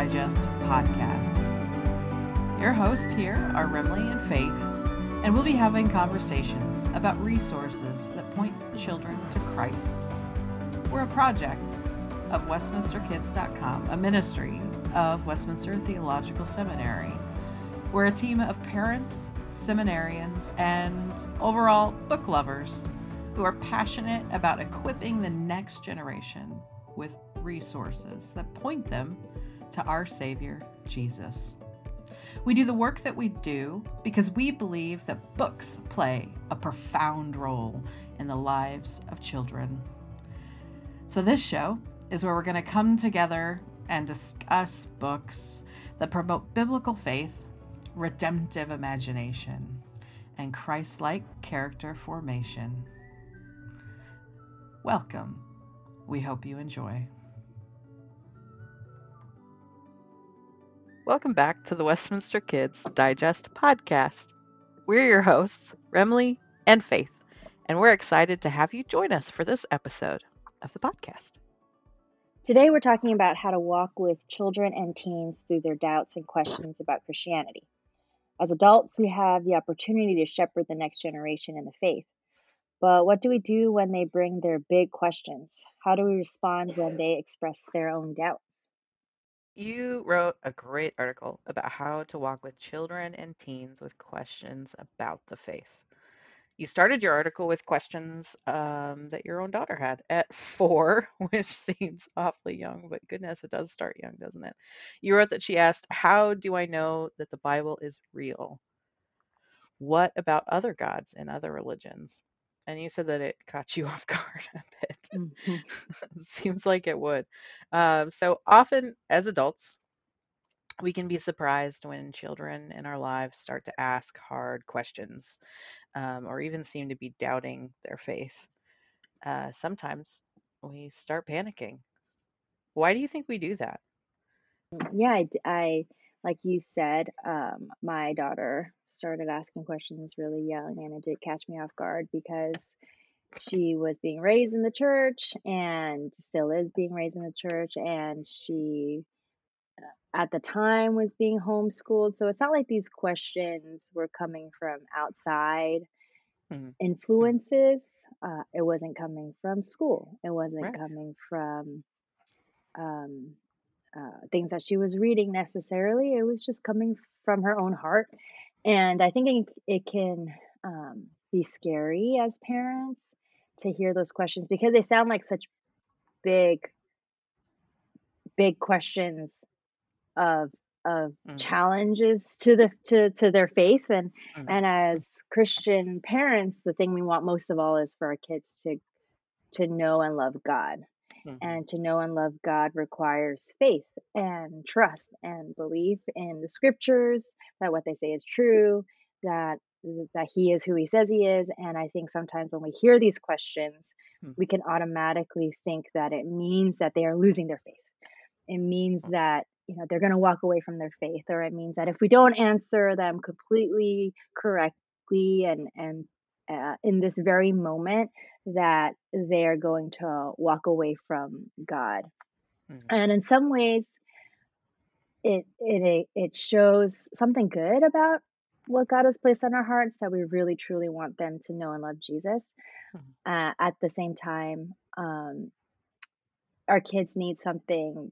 Digest podcast. Your hosts here are Remley and Faith, and we'll be having conversations about resources that point children to Christ. We're a project of WestminsterKids.com, a ministry of Westminster Theological Seminary. We're a team of parents, seminarians, and overall book lovers who are passionate about equipping the next generation with resources that point them to our Savior, Jesus. We do the work that we do because we believe that books play a profound role in the lives of children. So, this show is where we're going to come together and discuss books that promote biblical faith, redemptive imagination, and Christ like character formation. Welcome. We hope you enjoy. Welcome back to the Westminster Kids Digest podcast. We're your hosts, Remley and Faith, and we're excited to have you join us for this episode of the podcast. Today, we're talking about how to walk with children and teens through their doubts and questions about Christianity. As adults, we have the opportunity to shepherd the next generation in the faith. But what do we do when they bring their big questions? How do we respond when they express their own doubts? You wrote a great article about how to walk with children and teens with questions about the faith. You started your article with questions um, that your own daughter had at four, which seems awfully young, but goodness, it does start young, doesn't it? You wrote that she asked, How do I know that the Bible is real? What about other gods and other religions? And you said that it caught you off guard a bit. Mm-hmm. Seems like it would. Um, so often, as adults, we can be surprised when children in our lives start to ask hard questions um, or even seem to be doubting their faith. Uh, sometimes we start panicking. Why do you think we do that? Yeah, I, I like you said, um, my daughter started asking questions really young, and it did catch me off guard because she was being raised in the church and still is being raised in the church, and she uh, at the time was being homeschooled. So it's not like these questions were coming from outside mm-hmm. influences. Uh, it wasn't coming from school. It wasn't right. coming from um, uh, things that she was reading necessarily. It was just coming from her own heart. And I think it, it can um, be scary as parents to hear those questions because they sound like such big, big questions of of mm. challenges to the to to their faith and mm. and as christian parents the thing we want most of all is for our kids to to know and love god Mm-hmm. And to know and love God requires faith and trust and belief in the scriptures that what they say is true, that that he is who he says he is. And I think sometimes when we hear these questions, mm-hmm. we can automatically think that it means that they are losing their faith. It means that you know they're going to walk away from their faith, or it means that if we don't answer them completely correctly and and uh, in this very moment that they're going to walk away from God. Mm-hmm. And in some ways, it it it shows something good about what God has placed on our hearts that we really truly want them to know and love Jesus. Mm-hmm. Uh, at the same time, um, our kids need something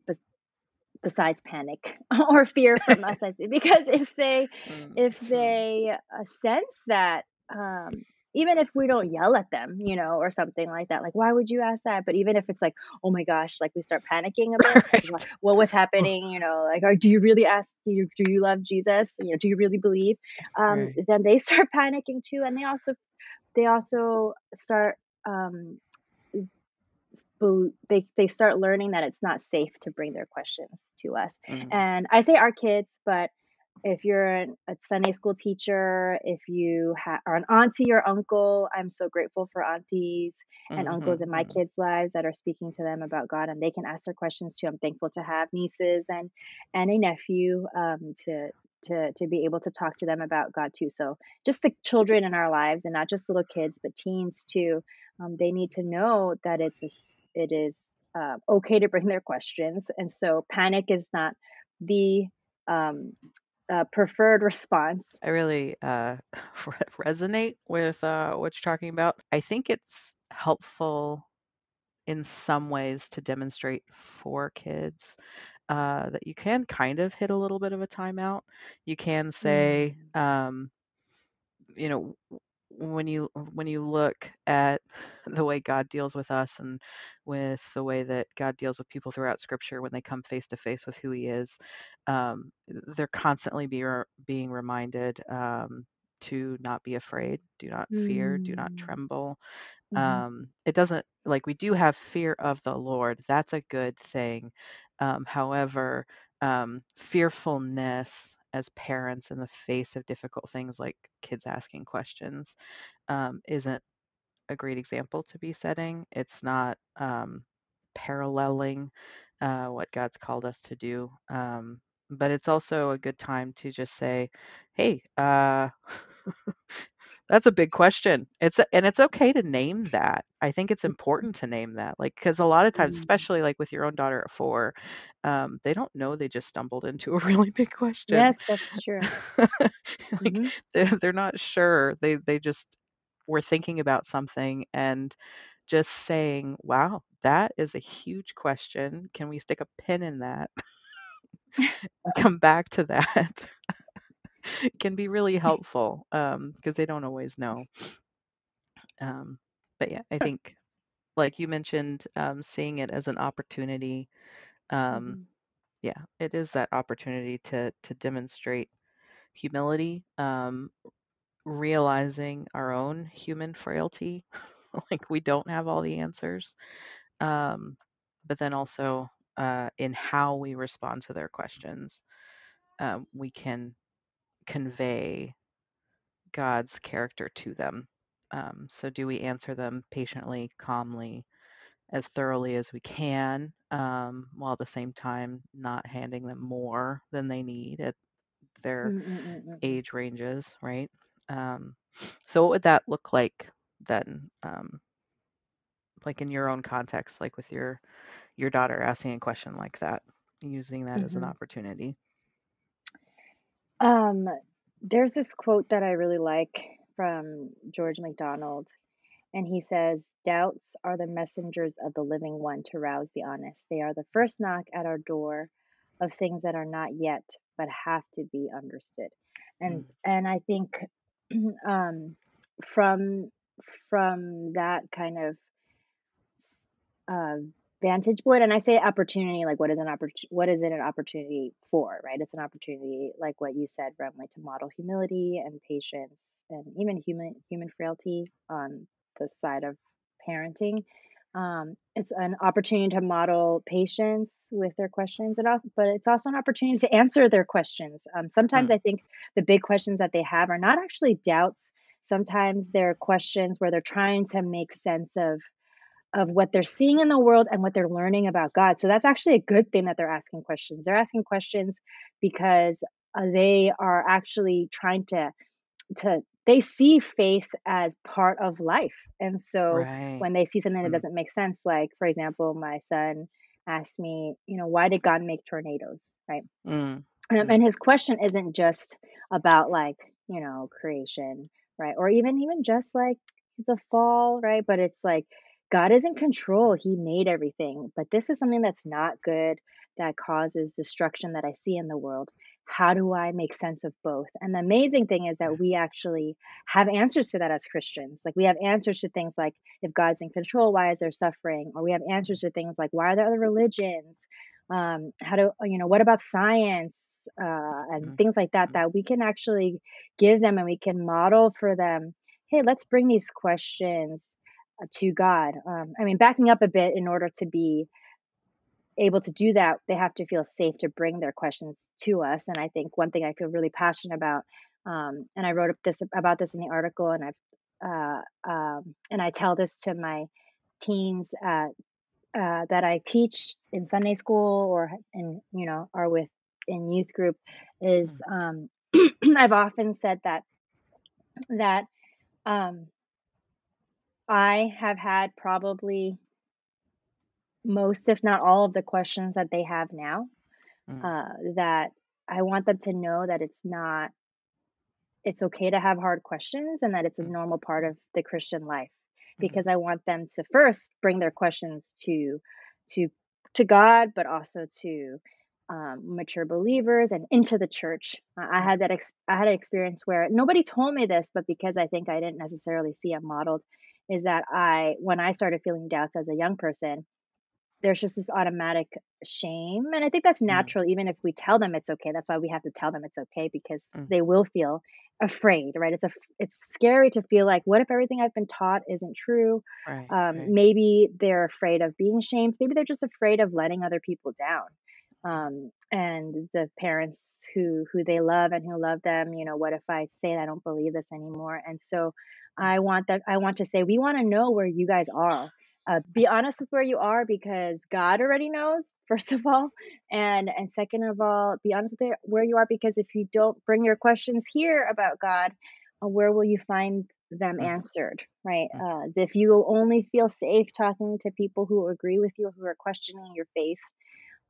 besides panic or fear from us. because if they mm-hmm. if they uh, sense that um, even if we don't yell at them, you know, or something like that, like, why would you ask that? But even if it's like, oh my gosh, like we start panicking a bit, right. like, what was happening, you know, like, or do you really ask, do you, do you love Jesus? You know, do you really believe? Um, right. Then they start panicking too. And they also, they also start, um, they, they start learning that it's not safe to bring their questions to us. Mm-hmm. And I say our kids, but if you're a Sunday school teacher, if you ha- are an auntie or uncle, I'm so grateful for aunties and mm-hmm, uncles in my mm-hmm. kids' lives that are speaking to them about God, and they can ask their questions too. I'm thankful to have nieces and and a nephew um, to to to be able to talk to them about God too. So just the children in our lives, and not just little kids, but teens too. Um, they need to know that it's a, it is uh, okay to bring their questions. And so panic is not the um, uh, preferred response. I really uh, resonate with uh, what you're talking about. I think it's helpful in some ways to demonstrate for kids uh, that you can kind of hit a little bit of a timeout. You can say, mm. um, you know, when you when you look at the way God deals with us and with the way that God deals with people throughout Scripture when they come face to face with who He is, um, they're constantly be being reminded um, to not be afraid, do not fear, do not mm. tremble. Mm-hmm. Um, it doesn't like we do have fear of the Lord. That's a good thing. Um, however, um, fearfulness as parents in the face of difficult things like kids asking questions um, isn't a great example to be setting. It's not um, paralleling uh, what God's called us to do. Um, but it's also a good time to just say, hey, uh, That's a big question. It's and it's okay to name that. I think it's important to name that, like because a lot of times, mm. especially like with your own daughter at four, um, they don't know they just stumbled into a really big question. Yes, that's true. like mm-hmm. they're, they're not sure. They they just were thinking about something and just saying, "Wow, that is a huge question. Can we stick a pin in that?" come back to that. can be really helpful because um, they don't always know. Um, but yeah, I think, like you mentioned, um, seeing it as an opportunity. Um, mm-hmm. Yeah, it is that opportunity to to demonstrate humility, um, realizing our own human frailty, like we don't have all the answers, um, but then also uh, in how we respond to their questions, um, we can convey God's character to them. Um, so, do we answer them patiently, calmly, as thoroughly as we can, um, while at the same time not handing them more than they need at their Mm-mm-mm-mm. age ranges, right? Um, so, what would that look like then? Um, like in your own context, like with your your daughter asking a question like that, using that mm-hmm. as an mm-hmm. opportunity. Um, there's this quote that I really like from George MacDonald, and he says, Doubts are the messengers of the living one to rouse the honest. They are the first knock at our door of things that are not yet, but have to be understood. And mm. and I think um, from from that kind of uh, vantage point and i say opportunity like what is an opportunity what is it an opportunity for right? It's an opportunity like what you said Remley, to model humility and patience and even human human frailty on the side of parenting. Um, it's an opportunity to model patience with their questions and also, but it's also an opportunity to answer their questions. Um, sometimes mm. i think the big questions that they have are not actually doubts. Sometimes they're questions where they're trying to make sense of of what they're seeing in the world and what they're learning about God. So that's actually a good thing that they're asking questions. They're asking questions because uh, they are actually trying to to they see faith as part of life. And so right. when they see something that mm. doesn't make sense like for example, my son asked me, you know, why did God make tornadoes, right? Mm. Um, and his question isn't just about like, you know, creation, right? Or even even just like the fall, right? But it's like God is in control. He made everything. But this is something that's not good, that causes destruction that I see in the world. How do I make sense of both? And the amazing thing is that we actually have answers to that as Christians. Like we have answers to things like if God's in control, why is there suffering? Or we have answers to things like why are there other religions? Um, how do you know what about science? Uh, and mm-hmm. things like that that we can actually give them and we can model for them hey let's bring these questions to God. Um, I mean, backing up a bit, in order to be able to do that, they have to feel safe to bring their questions to us. And I think one thing I feel really passionate about, um, and I wrote this about this in the article, and I've uh, um, and I tell this to my teens at, uh, that I teach in Sunday school or in you know are with in youth group is mm. um, I've often said that that um, I have had probably most, if not all, of the questions that they have now. Mm. Uh, that I want them to know that it's not, it's okay to have hard questions and that it's a Mm. normal part of the Christian life. Mhm. Because I want them to first bring their questions to, to, to God, but also to um, mature believers and into the church. I I had that ex- I had an experience where nobody told me this, but because I think I didn't necessarily see it modeled, is that I when I started feeling doubts as a young person, there's just this automatic shame, and I think that's Mm. natural even if we tell them it's okay. That's why we have to tell them it's okay because Mm. they will feel afraid, right? It's a it's scary to feel like, what if everything I've been taught isn't true? Right. Um, Right. maybe they're afraid of being shamed. Maybe they're just afraid of letting other people down. Um, and the parents who who they love and who love them, you know, what if I say I don't believe this anymore? And so Mm. I want that I want to say we want to know where you guys are. Uh, be honest with where you are because God already knows, first of all, and and second of all, be honest with where you are because if you don't bring your questions here about God, uh, where will you find them Mm. answered, right? Uh, if you only feel safe talking to people who agree with you, who are questioning your faith,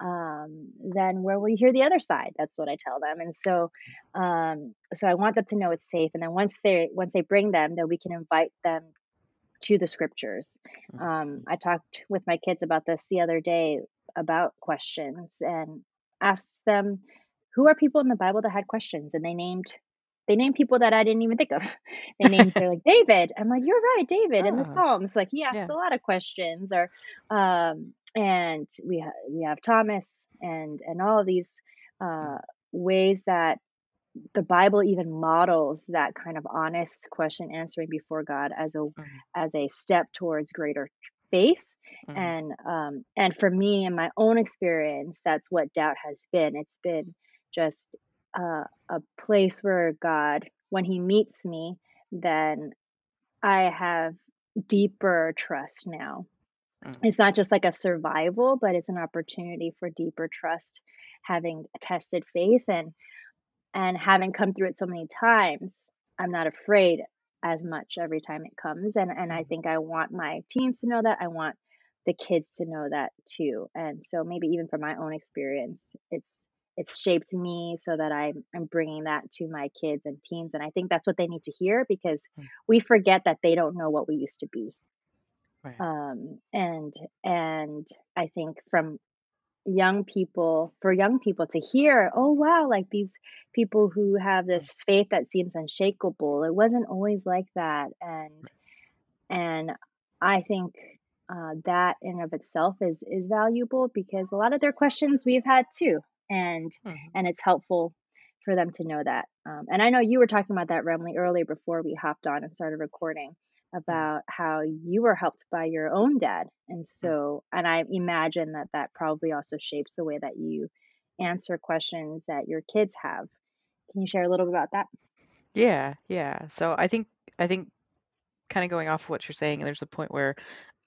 um, then where will you hear the other side? That's what I tell them. And so, um, so I want them to know it's safe. And then once they once they bring them, then we can invite them to the scriptures. Um, I talked with my kids about this the other day about questions and asked them who are people in the Bible that had questions, and they named they named people that I didn't even think of. They named they're like David. I'm like, you're right, David in the Oh, Psalms. Like he asks yeah. a lot of questions, or um, and we ha- we have Thomas and and all of these Mm. uh, ways that the Bible even models that kind of honest question answering before God as a Mhm. as a step towards greater faith. Mhm. And um and for me in my own experience, that's what doubt has been. It's been just uh, a place where God, when He meets me, then I have deeper trust now. Mm. It's not just like a survival, but it's an opportunity for deeper trust, having tested faith and and having come through it so many times, I'm not afraid as much every time it comes. And and I Mhm. think I want my teens to know that. I want the kids to know that too. And so maybe even from my own experience, it's it's shaped me so that I'm I'm bringing that to my kids and teens. And I think that's what they need to hear because Mm. we forget that they don't know what we used to be. Right. Um, and and I think from young people for young people to hear oh wow like these people who have this faith that seems unshakable it wasn't always like that and and i think uh, that in of itself is is valuable because a lot of their questions we've had too and Mhm. and it's helpful for them to know that um, and i know you were talking about that Remley earlier before we hopped on and started recording. About how you were helped by your own dad and Mm. so and i imagine that that probably also shapes the way that you answer questions that your kids have can you share a little bit about that Yeah, yeah. So I think I think kind of going off of what you're saying, there's a point where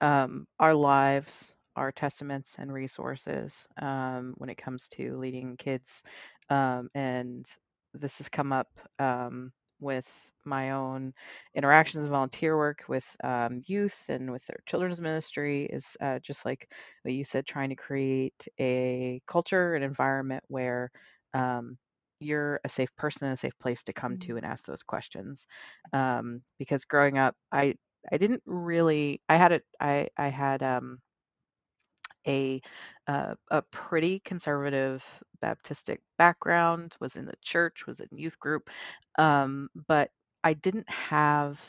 um, our lives are testaments and resources um, when it comes to leading kids. Um, and this has come up um, with my own interactions and volunteer work with um, youth and with their children's ministry is uh, just like what you said, trying to create a culture, an environment where um, you're a safe person and a safe place to come to and ask those questions. Um, because growing up, I I didn't really. I had a I I had um a uh, a pretty conservative Baptistic background. Was in the church. Was in youth group. Um, but I didn't have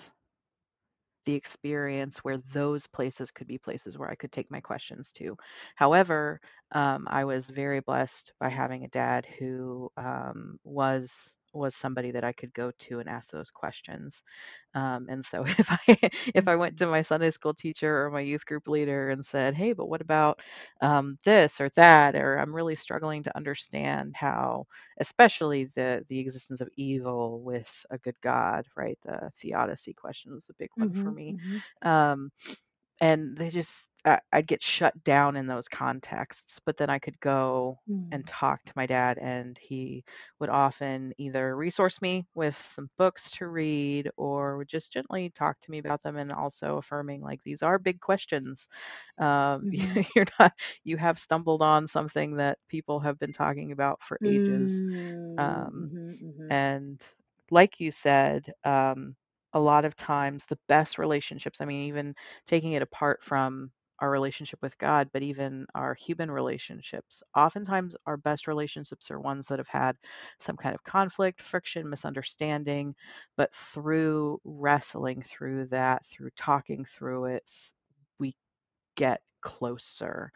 the experience where those places could be places where I could take my questions to. However, um, I was very blessed by having a dad who um, was was somebody that I could go to and ask those questions. Um, and so if I if I went to my Sunday school teacher or my youth group leader and said, "Hey, but what about um, this or that?" or I'm really struggling to understand how, especially the the existence of evil with a good God, right? The theodicy question was a big one for Mhm, me. mhm, Um, and they just I- I'd get shut down in those contexts, but then I could go and Mm. talk to my dad, and he would often either resource me with some books to read or would just gently talk to me about them and also affirming like these are big questions. Um, Mm-hmm. you're not you have stumbled on something that people have been talking about for ages. Mm. Um, Mm-hmm. Mm-hmm. and like you said, um, a lot of times the best relationships, I mean, even taking it apart from our relationship with God, but even our human relationships, oftentimes our best relationships are ones that have had some kind of conflict, friction, misunderstanding, but through wrestling through that, through talking through it, we get closer.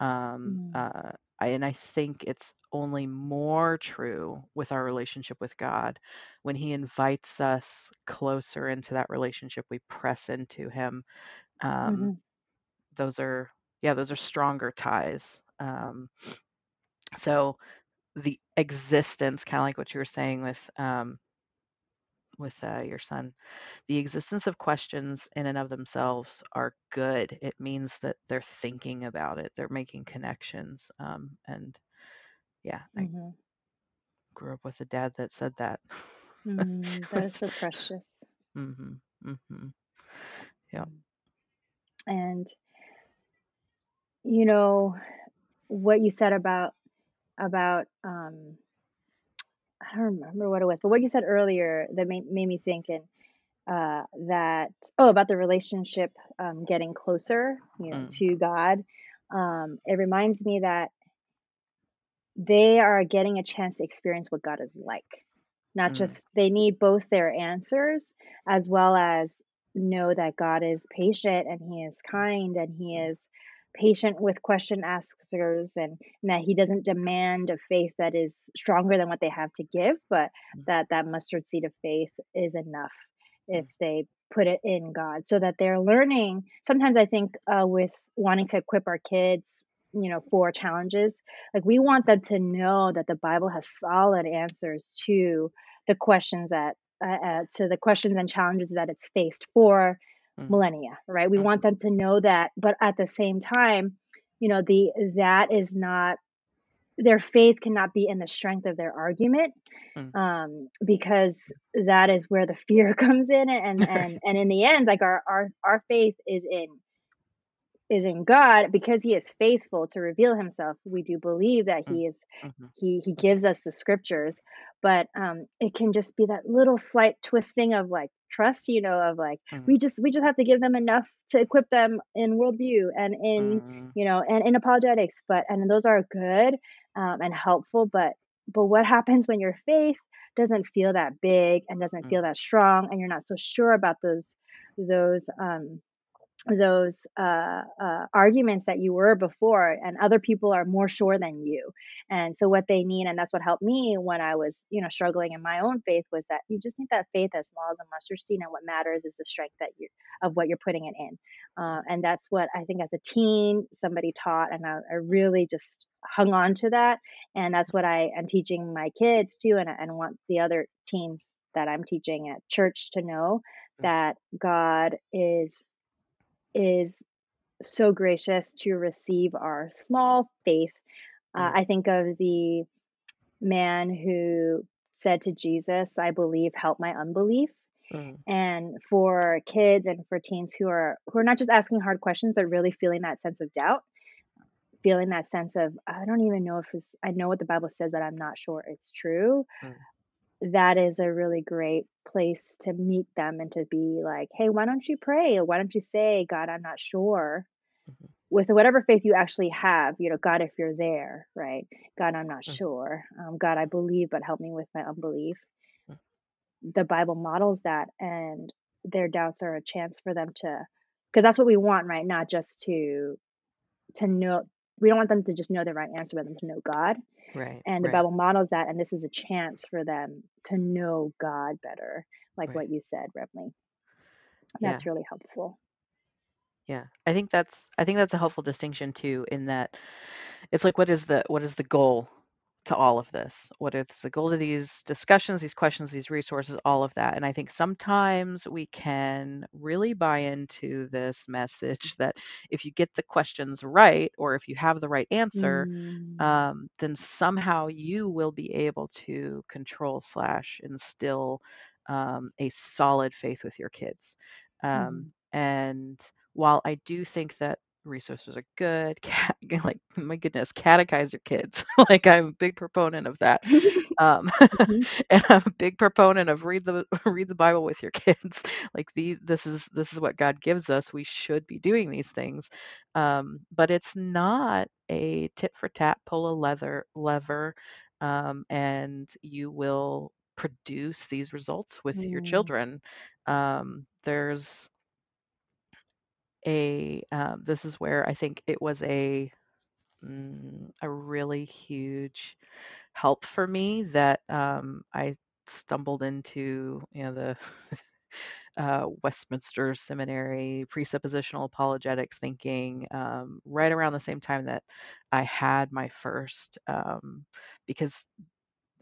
Um, Mm. uh, I, and I think it's only more true with our relationship with God. When He invites us closer into that relationship, we press into Him. Um, Mm-hmm. those are, yeah, those are stronger ties. Um, so the existence, kind of like what you were saying with um, with uh, your son, the existence of questions in and of themselves are good. It means that they're thinking about it, they're making connections, um, and yeah, Mm-hmm. grew up with a dad that said that. Mm. That is so precious. mm-hmm, mm-hmm. Yep. And you know what you said about about um I don't remember what it was, but what you said earlier that made made me think and uh that oh about the relationship um getting closer, you know, Mm, to God. Um it reminds me that they are getting a chance to experience what God is like. Not mm, just they need both their answers as well as know that God is patient and he is kind and he is patient with question askers and, and that he doesn't demand a faith that is stronger than what they have to give, but mm, that that mustard seed of faith is enough if mm, they put it in God so that they're learning. Sometimes I think uh, with wanting to equip our kids you know for challenges like we want them to know that the bible has solid answers to the questions that uh, uh, to the questions and challenges that it's faced for mm, millennia right? We want them to know that but at the same time you know the that is not their faith cannot be in the strength of their argument mm. um because that is where the fear comes in and and and in the end like our our our faith is in is in God because he is faithful to reveal himself. We do believe that he is mhm, he he gives us the scriptures, but um it can just be that little slight twisting of like trust, you know, of like mm, we just we just have to give them enough to equip them in worldview and in mm, you know and in apologetics, but and those are good um, and helpful, but but what happens when your faith doesn't feel that big and doesn't mm, feel that strong and you're not so sure about those those um those uh, uh, arguments that you were before, and other people are more sure than you. And so, what they need, and that's what helped me when I was, you know, struggling in my own faith, was that you just need that faith as small as a mustard seed, and what matters is the strength that you of what you're putting it in. Uh, and that's what I think as a teen somebody taught, and I, I really just hung on to that. And that's what I am teaching my kids too, and, and want the other teens that I'm teaching at church to know mm, that God is is so gracious to receive our small faith. Uh, mm, I think of the man who said to Jesus, I believe, help my unbelief. mm, And for kids and for teens who are who are not just asking hard questions, but really feeling that sense of doubt, feeling that sense of I don't even know if it's, I know what the Bible says, but I'm not sure it's true. mm, That is a really great place to meet them and to be like, hey, why don't you pray? Why don't you say, God, I'm not sure mhm, with whatever faith you actually have, you know, God, if you're there, right? God, I'm not mm, sure. Um, God, I believe, but help me with my unbelief. mm, The Bible models that, and their doubts are a chance for them to, because that's what we want, right? Not just to to know. We don't want them to just know the right answer, but them to know God. Right. And the Right. Bible models that, and this is a chance for them to know God better, like Right. what you said. Yeah. That's really helpful. Yeah. I think that's I think that's a helpful distinction too in that it's like what is the what is the goal to all of this? What is the goal of these discussions, these questions, these resources, all of that? And I think sometimes we can really buy into this message that if you get the questions right, or if you have the right answer, Mm. um, then somehow you will be able to control slash instill um, a solid faith with your kids. Um, Mhm. and while I do think that resources are good, cat, like my goodness, catechize your kids. like I'm a big proponent of that. Um, Mhm. and I'm a big proponent of read the read the Bible with your kids. like these, this is this is what God gives us. We should be doing these things, um, but it's not a tit for tat. Pull a leather lever, um, and you will produce these results with your Mm. children. Um, there's a um, this is where I think it was a mm, a really huge help for me that um, I stumbled into you know the uh, Westminster Seminary presuppositional apologetics thinking um, right around the same time that I had my first um, because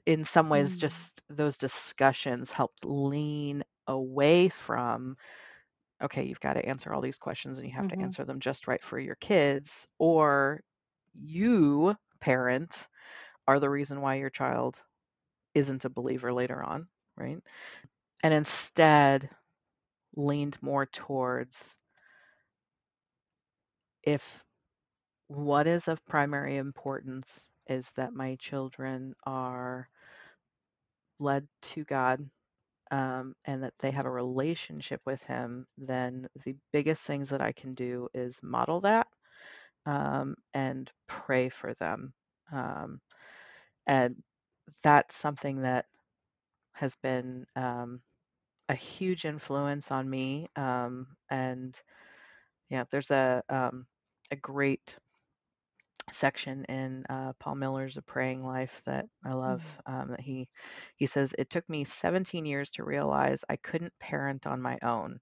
in some ways Mm. just those discussions helped lean away from okay, you've got to answer all these questions and you have to Mhm. answer them just right for your kids, or you, parent, are the reason why your child isn't a believer later on, right? And instead leaned more towards if what is of primary importance is that my children are led to God um, and that they have a relationship with Him, then the biggest things that I can do is model that um, and pray for them. Um, and that's something that has been um, a huge influence on me. Um, and yeah, there's a um, a great section in uh, Paul Miller's A Praying Life that I love. Mm. Um, that he he says it took me 17 years to realize I couldn't parent on my own.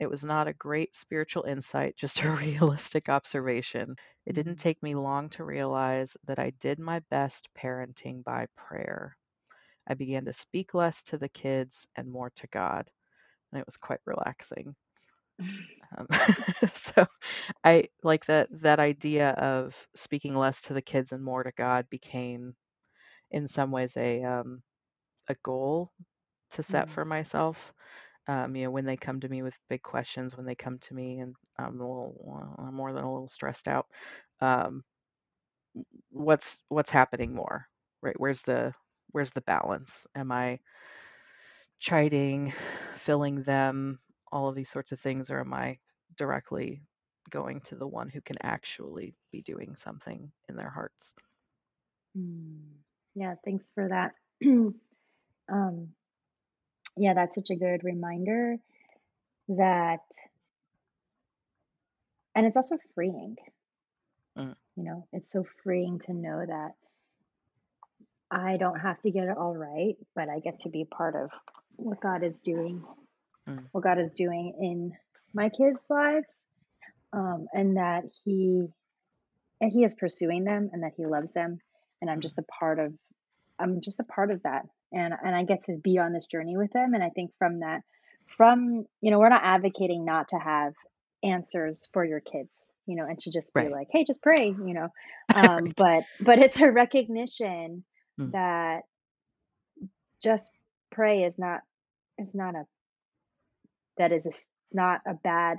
It was not a great spiritual insight, just a realistic observation. It didn't Mm. take me long to realize that I did my best parenting by prayer. I began to speak less to the kids and more to God, and it was quite relaxing. Um, so I like that that idea of speaking less to the kids and more to God became in some ways a um, a goal to set Mm. for myself. Um, you know, when they come to me with big questions, when they come to me and I'm a little, I'm more than a little stressed out. Um, what's what's happening more, right? Where's the where's the balance? Am I chiding, filling them, all of these sorts of things, or am I directly going to the one who can actually be doing something in their hearts? Mm. Yeah, thanks for that. um, yeah, that's such a good reminder that, and it's also freeing. Mm, You know, it's so freeing to know that I don't have to get it all right, but I get to be part of what God is doing, mm, what God is doing in my kids' lives, um, and that He and He is pursuing them, and that He loves them, and I'm just a part of I'm just a part of that, and and I get to be on this journey with them, and I think from that, from you know, we're not advocating not to have answers for your kids, you know, and to just be right, like, hey, just pray, you know, um, right. but but it's a recognition Mm, that just pray is not is not a that is a not a bad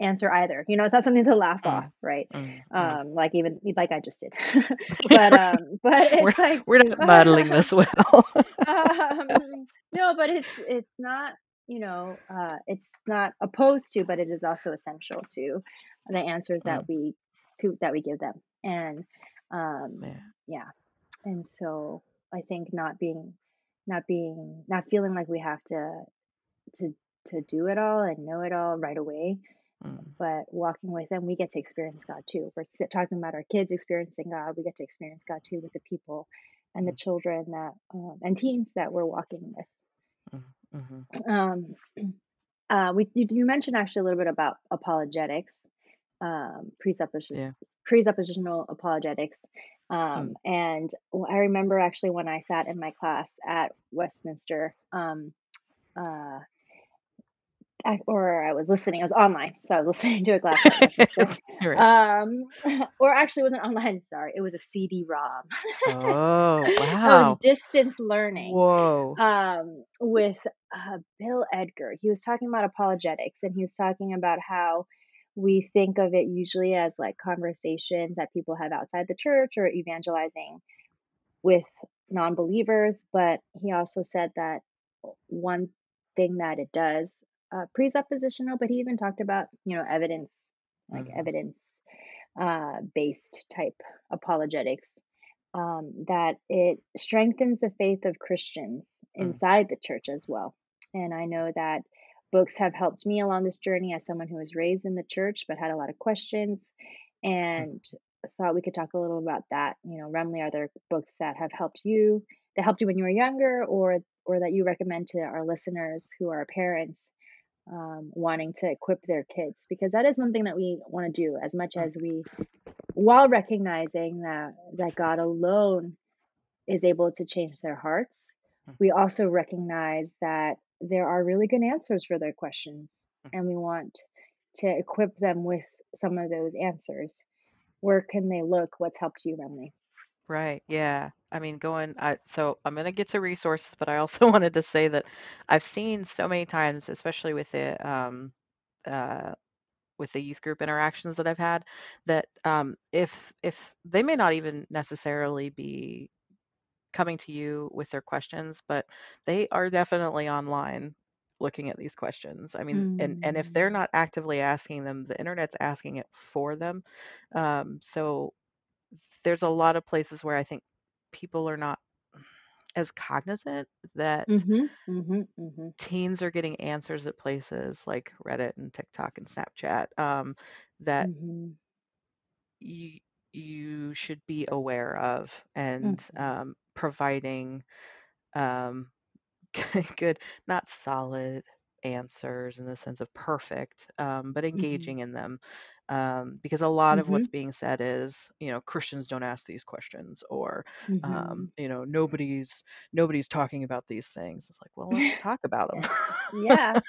answer either, you know, it's not something to laugh off, mm, right? mm, mm. Um, like even like I just did. But, um, but we're it's like we're not modeling this well. um, no, but it's it's not, you know, uh, it's not opposed to, but it is also essential to the answers that Mm, we to that we give them. And, um, yeah. yeah. And so I think not being not being not feeling like we have to to to do it all and know it all right away, Mm, but walking with them, we get to experience God too. We're talking about our kids experiencing God. We get to experience God too with the people and the mm, children that um, and teens that we're walking with. mm, mhm. Um, uh, we you, you mentioned actually a little bit about apologetics, um, presupposition, Yeah. presuppositional apologetics, Um, Mm. and I remember actually when I sat in my class at Westminster, um, uh, I, or I was listening. I was online, so I was listening to a class at Westminster. Right. Um, or actually, it wasn't online. Sorry, it was a CD-ROM. Oh, wow. so it was distance learning Whoa. um, with uh, Bill Edgar. He was talking about apologetics, and he was talking about how we think of it usually as like conversations that people have outside the church or evangelizing with non-believers. But he also said that one thing that it does uh, presuppositional, but he even talked about you know evidence, like Mhm. evidence uh, based type apologetics, um, that it strengthens the faith of Christians Mm. inside the church as well. And I know that books have helped me along this journey as someone who was raised in the church but had a lot of questions Mm. and thought we could talk a little about that. You know, Remley, are there books that have helped you, that helped you when you were younger, or or that you recommend to our listeners who are parents um, wanting to equip their kids? Because that is one thing that we want to do as much Mm. as we, while recognizing that that God alone is able to change their hearts, Mm. we also recognize that there are really good answers for their questions, Mm. and we want to equip them with some of those answers. Where can they look? What's helped you, Remley? Right. Yeah. I mean, going, I, so I'm going to get to resources, but I also wanted to say that I've seen so many times, especially with the, um, uh, with the youth group interactions that I've had, that um, if if they may not even necessarily be coming to you with their questions, but they are definitely online looking at these questions. I mean, and and if they're Mm, not actively asking them, the internet's asking it for them. Um, so there's a lot of places where I think people are not as cognizant that mhm, mhm, mhm, teens are getting answers at places like Reddit and TikTok and Snapchat um, that mhm, you you should be aware of and mhm, um, providing um, good, not solid answers in the sense of perfect, um, but mhm, engaging in them. Um, because a lot of what's mhm, being said is, you know, Christians don't ask these questions, or, um, mhm. you know, nobody's nobody's talking about these things. It's like, well, let's talk about them. Yeah.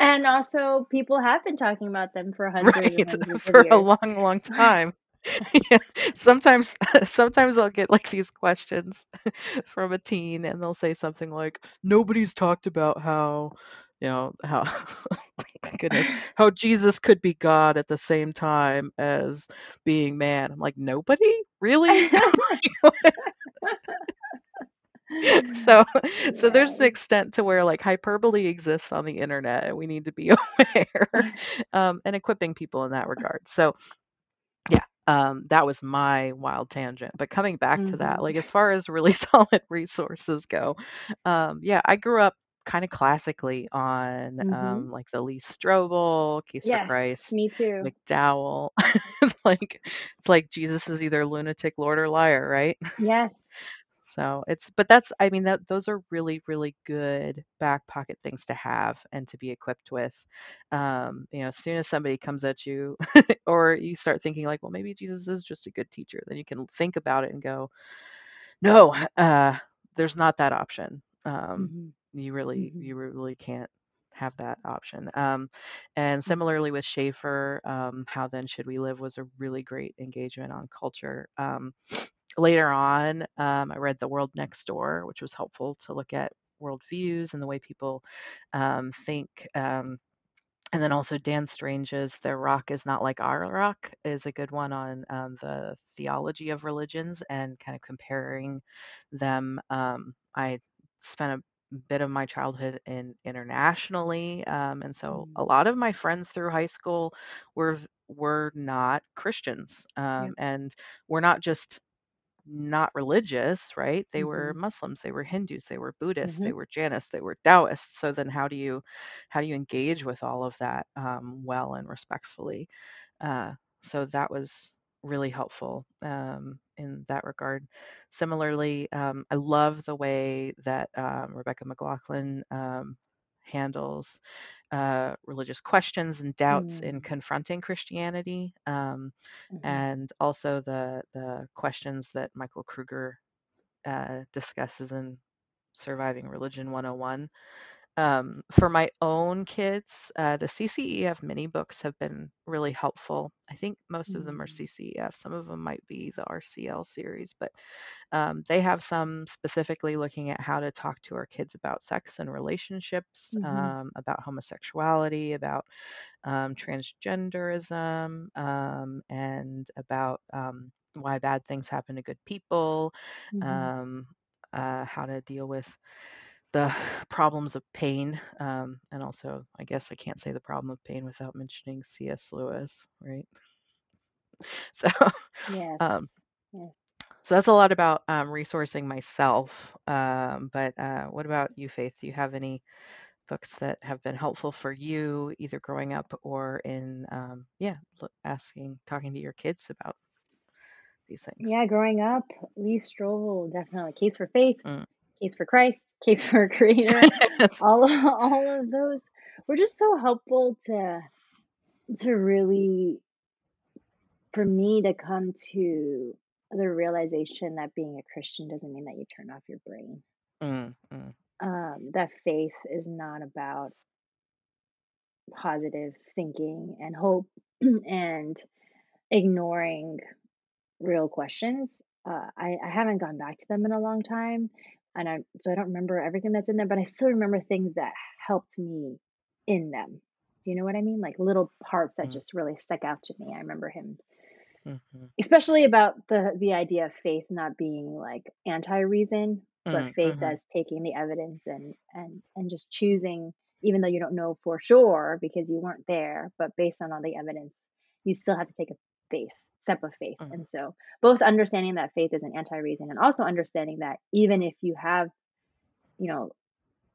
And also, people have been talking about them for hundreds Right, hundreds for a long, long time. Yeah, sometimes sometimes I'll get like these questions from a teen and they'll say something like, "Nobody's talked about how, you know, how goodness, how Jesus could be God at the same time as being man." I'm like, "Nobody? Really?" So so there's the extent to where like hyperbole exists on the internet and we need to be aware um, and equipping people in that regard. So um, that was my wild tangent. But coming back to that, like as far as really solid resources go, um, yeah, I grew up kind of classically on Mhm. um, like the Lee Strobel, Case for Yes, Christ, me too. McDowell. like it's like Jesus is either lunatic, Lord, or liar, right? Yes. So it's, but that's, I mean, that those are really, really good back pocket things to have and to be equipped with. Um, you know, as soon as somebody comes at you, or you start thinking like, well, maybe Jesus is just a good teacher, then you can think about it and go, no, uh, there's not that option. Um, Mhm. you really, Mhm. you really can't have that option. Um, and Mhm. similarly with Schaeffer, um, How Then Should We Live was a really great engagement on culture. Um, later on, um, I read The World Next Door, which was helpful to look at worldviews and the way people um, think. Um, and then also Dan Strange's Their Rock is Not Like Our Rock is a good one on um, the theology of religions and kind of comparing them. Um, I spent a bit of my childhood in internationally, um, and so a Mm. lot of my friends through high school were were not Christians, um, and we're not just not religious, right? They were Mhm. Muslims, they were Hindus, they were Buddhists, they Mhm. were Jainists, they were Taoists. So then how do you how do you engage with all of that um, well and respectfully? Uh, so that was really helpful um, in that regard. Similarly, um, I love the way that um, Rebecca McLaughlin um, handles uh, religious questions and doubts in Mm, confronting Christianity, um, mhm, and also the the questions that Michael Kruger uh, discusses in Surviving Religion 101. Um, for my own kids, uh, the CCEF mini books have been really helpful. I think most of them are mm, CCEF. Some of them might be the RCL series, but um, they have some specifically looking at how to talk to our kids about sex and relationships, mhm, um, about homosexuality, about um, transgenderism, um, and about um, why bad things happen to good people, mhm. um, uh, how to deal with the problems of pain, um, and also, I guess I can't say the problem of pain without mentioning C.S. Lewis, right? So, Yes. um, Yes. so that's a lot about um, resourcing myself. Um, but uh, what about you, Faith? Do you have any books that have been helpful for you, either growing up or in, um, yeah, asking, talking to your kids about these things? Yeah, growing up, Lee Strobel, definitely. Case for Faith, Mm. Case for Christ, Case for a Creator. All of, all of those were just so helpful to to really for me to come to the realization that being a Christian doesn't mean that you turn off your brain. Mm, mm, Um, that faith is not about positive thinking and hope and ignoring real questions. Uh, I, I haven't gone back to them in a long time, and I so I don't remember everything that's in there, but I still remember things that helped me in them. Do you know what I mean? Like little parts that mm, just really stuck out to me. I remember him mhm, Especially about the the idea of faith not being, like, anti-reason, but mm, faith mhm, as taking the evidence and and and just choosing even though you don't know for sure because you weren't there, but based on all the evidence, you still have to take a faith step of faith, mm, and so, both understanding that faith is an anti-reason and also understanding that even if you have, you know,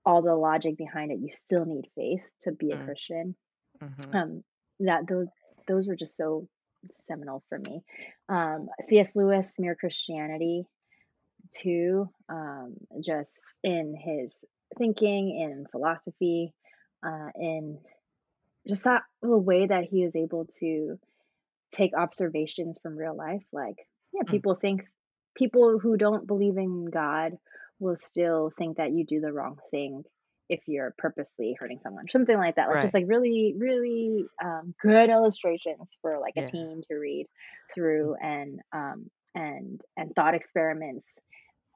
all the logic behind it, you still need faith to be a mm, Christian. mhm, Um, that those those were just so seminal for me. Um, C.S. Lewis, Mere Christianity, too, um, just in his thinking, in philosophy, uh, in just that the way that he is able to take observations from real life. Like, yeah, mm, people think people who don't believe in God will still think that you do the wrong thing if you're purposely hurting someone, something like that. Like just like really, really um, good illustrations for like a Yeah. teen to read Mm, through and um, and and thought experiments.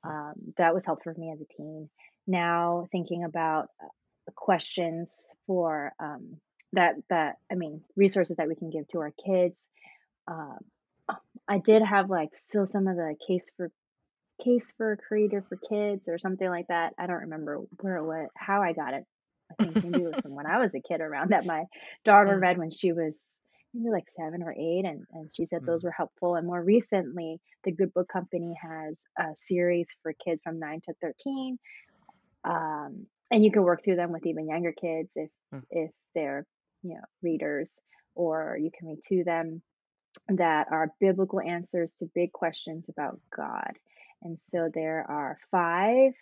mm, Um, that was helpful for me as a teen. Now thinking about uh, questions for um, that that I mean resources that we can give to our kids um, I did have, like, still some of the case for case for a creator for kids or something like that. I don't remember where it wa how I got it. I think maybe it was from when I was a kid around that my daughter mm, read when she was maybe like 7 or 8, and and she said those mm, were helpful, and more recently, the Good Book Company has a series for kids from 9 to 13, um, and you can work through them with even younger kids if mm, if they're, you know, readers, or you can read to them that are biblical answers to big questions about God. And so there are five.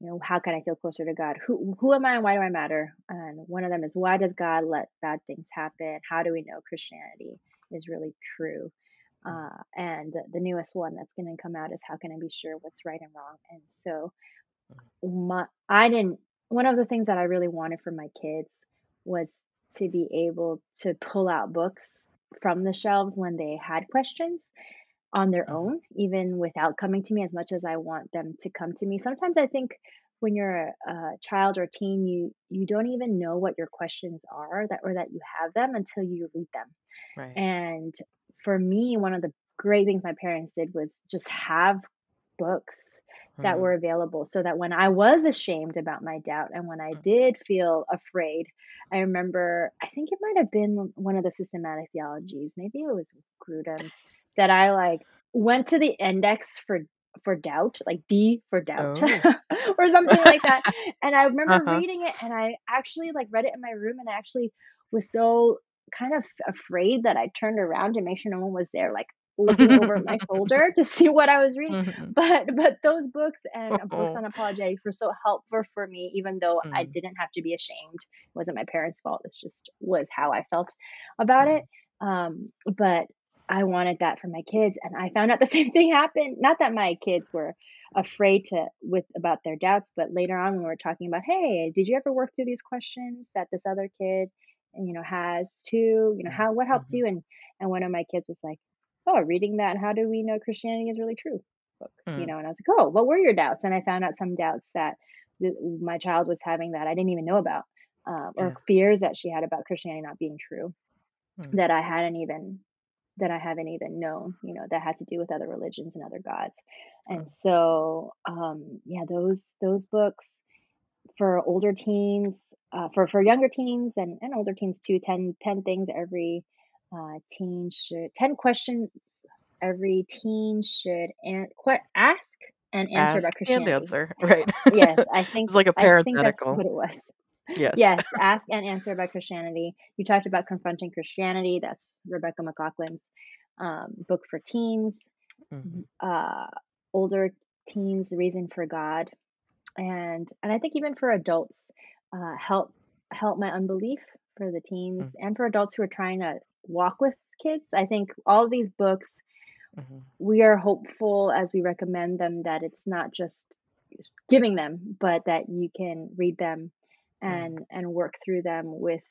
You know, how can I feel closer to God? Who who am I and why do I matter? And one of them is why does God let bad things happen? How do we know Christianity is really true? mm, Uh, and the, the newest one that's going to come out is how can I be sure what's right and wrong? And so mm, my, I didn't. One of the things that I really wanted for my kids was to be able to pull out books from the shelves when they had questions on their mhm, own, even without coming to me as much as I want them to come to me. Sometimes I think when you're a, a child or teen, you you don't even know what your questions are that or that you have them until you read them. right. And for me, one of the great things my parents did was just have books that Mm, were available so that when I was ashamed about my doubt and when I did feel afraid, I remember, I think it might have been one of the systematic theologies, maybe it was Grudem's, that I like went to the index for for doubt, like D for doubt Oh. or something like that. And I remember Uh-huh. reading it and I actually like read it in my room and I actually was so kind of afraid that I turned around to make sure no one was there. Like looking over my shoulder to see what I was reading. Mhm. But but those books and books Oh. on apologetics were so helpful for me, even though I Mm, didn't have to be ashamed. It wasn't my parents' fault. It's just was how I felt about it. mm, Um, but I wanted that for my kids, and I found out the same thing happened. Not that my kids were afraid to with about their doubts, but later on when we were talking about, hey, did you ever work through these questions that this other kid, you know, has too? You know, mm, how what helped mhm, you? And and one of my kids was like, oh, reading that, how do we know Christianity is really true? Book, you mm, know, and I was like, oh, what were your doubts? And I found out some doubts that th- my child was having that I didn't even know about, um, or Yeah. fears that she had about Christianity not being true mm, that I hadn't even that I haven't even known, you know, that had to do with other religions and other gods. mm, And so, um, yeah, those those books for older teens, uh, for for younger teens and, and older teens too, 10 10 things every uh, teen should 10 questions every teen should an- que- ask and answer Ask about and Christianity. answer. Right. Yes, I think It's like a I think that's parenthetical. what it was. Yes. Yes, ask and answer about Christianity. You talked about confronting Christianity. That's Rebecca McLaughlin's um, book for teens, Mhm, uh, older teens, The Reason for God, and and I think even for adults, uh, help help my unbelief for the teens mm, and for adults who are trying to walk with kids. I think all of these books mhm, we are hopeful as we recommend them that it's not just giving them, but that you can read them mm, and and work through them with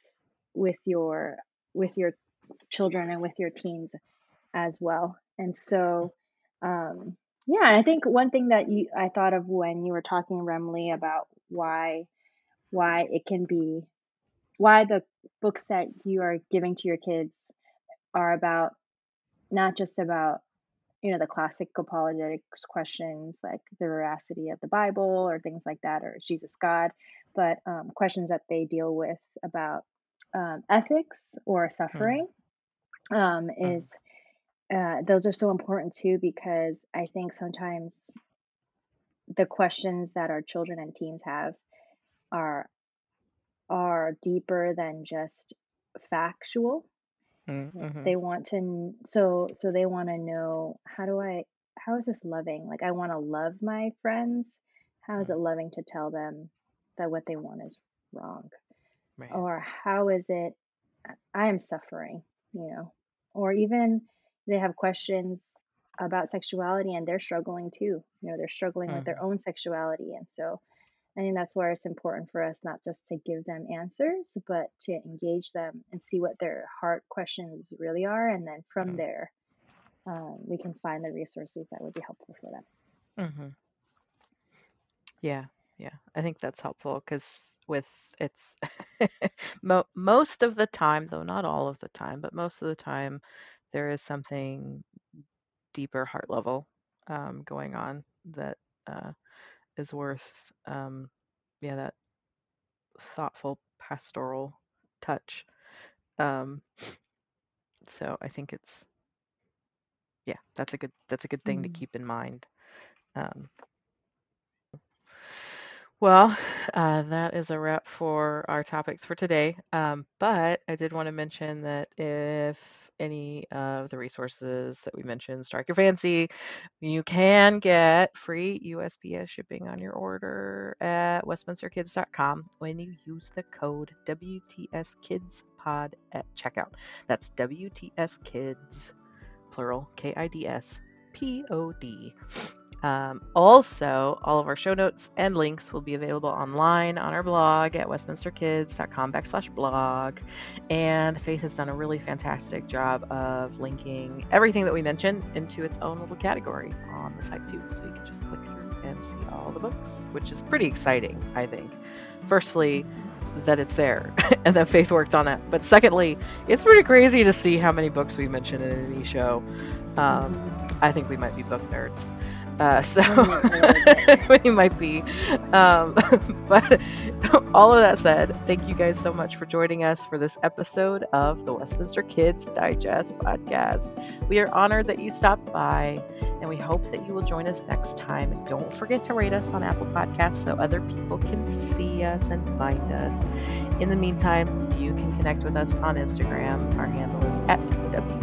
with your with your children and with your teens as well. And so um yeah, and I think one thing that you I thought of when you were talking Remley about why why it can be why the books that you are giving to your kids are about not just about you know, the classic apologetics questions like the veracity of the Bible or things like that, or is Jesus God, but um, questions that they deal with about um, ethics or mm, suffering um, mm, is uh, those are so important too because I think sometimes the questions that our children and teens have are are deeper than just factual mm, mhm, they want to so so they wanna know, "How do I how is this loving?" Like, I wanna love my friends. How is mm, it loving to tell them that what they want is wrong? Right. Or how is it I am suffering, you know? Or even they have questions about sexuality and they're struggling too. You know, they're struggling with their mhm, own sexuality, and so I think that's where it's important for us not just to give them answers, but to engage them and see what their heart questions really are. And then from mm, there, um, we can find the resources that would be helpful for them. mhm. Yeah. Yeah. I think that's helpful because with it's mo most of the time, though not all of the time, but most of the time, there is something deeper heart level um, going on that uh, is worth, um, yeah, that thoughtful pastoral touch. Um, so I think it's, yeah, that's a good that's a good thing to Mm. keep in mind. Um, well, uh, that is a wrap for our topics for today. Um, but I did want to mention that if any of the resources that we mentioned strike your fancy, you can get free USPS shipping on your order at westminsterkids.com when you use the code WTSKidsPod at checkout. That's WTS Kids, plural, K I D S P O D. Um, also, all of our show notes and links will be available online on our blog at westminsterkids.com backslash blog. And Faith has done a really fantastic job of linking everything that we mentioned into its own little category on the site too. So you can just click through and see all the books, which is pretty exciting, I think. Firstly, that it's there and that Faith worked on it. But secondly, it's pretty crazy to see how many books we mentioned in any show. Um. I think we might be book nerds. Uh, so little bit. we might be. Um, but all of that said, thank you guys so much for joining us for this episode of the Westminster Kids Digest podcast. We are honored that you stopped by, and we hope that you will join us next time. And don't forget to rate us on Apple Podcasts so other people can see us and find us. In the meantime, you can connect with us on Instagram. Our handle is at Kids.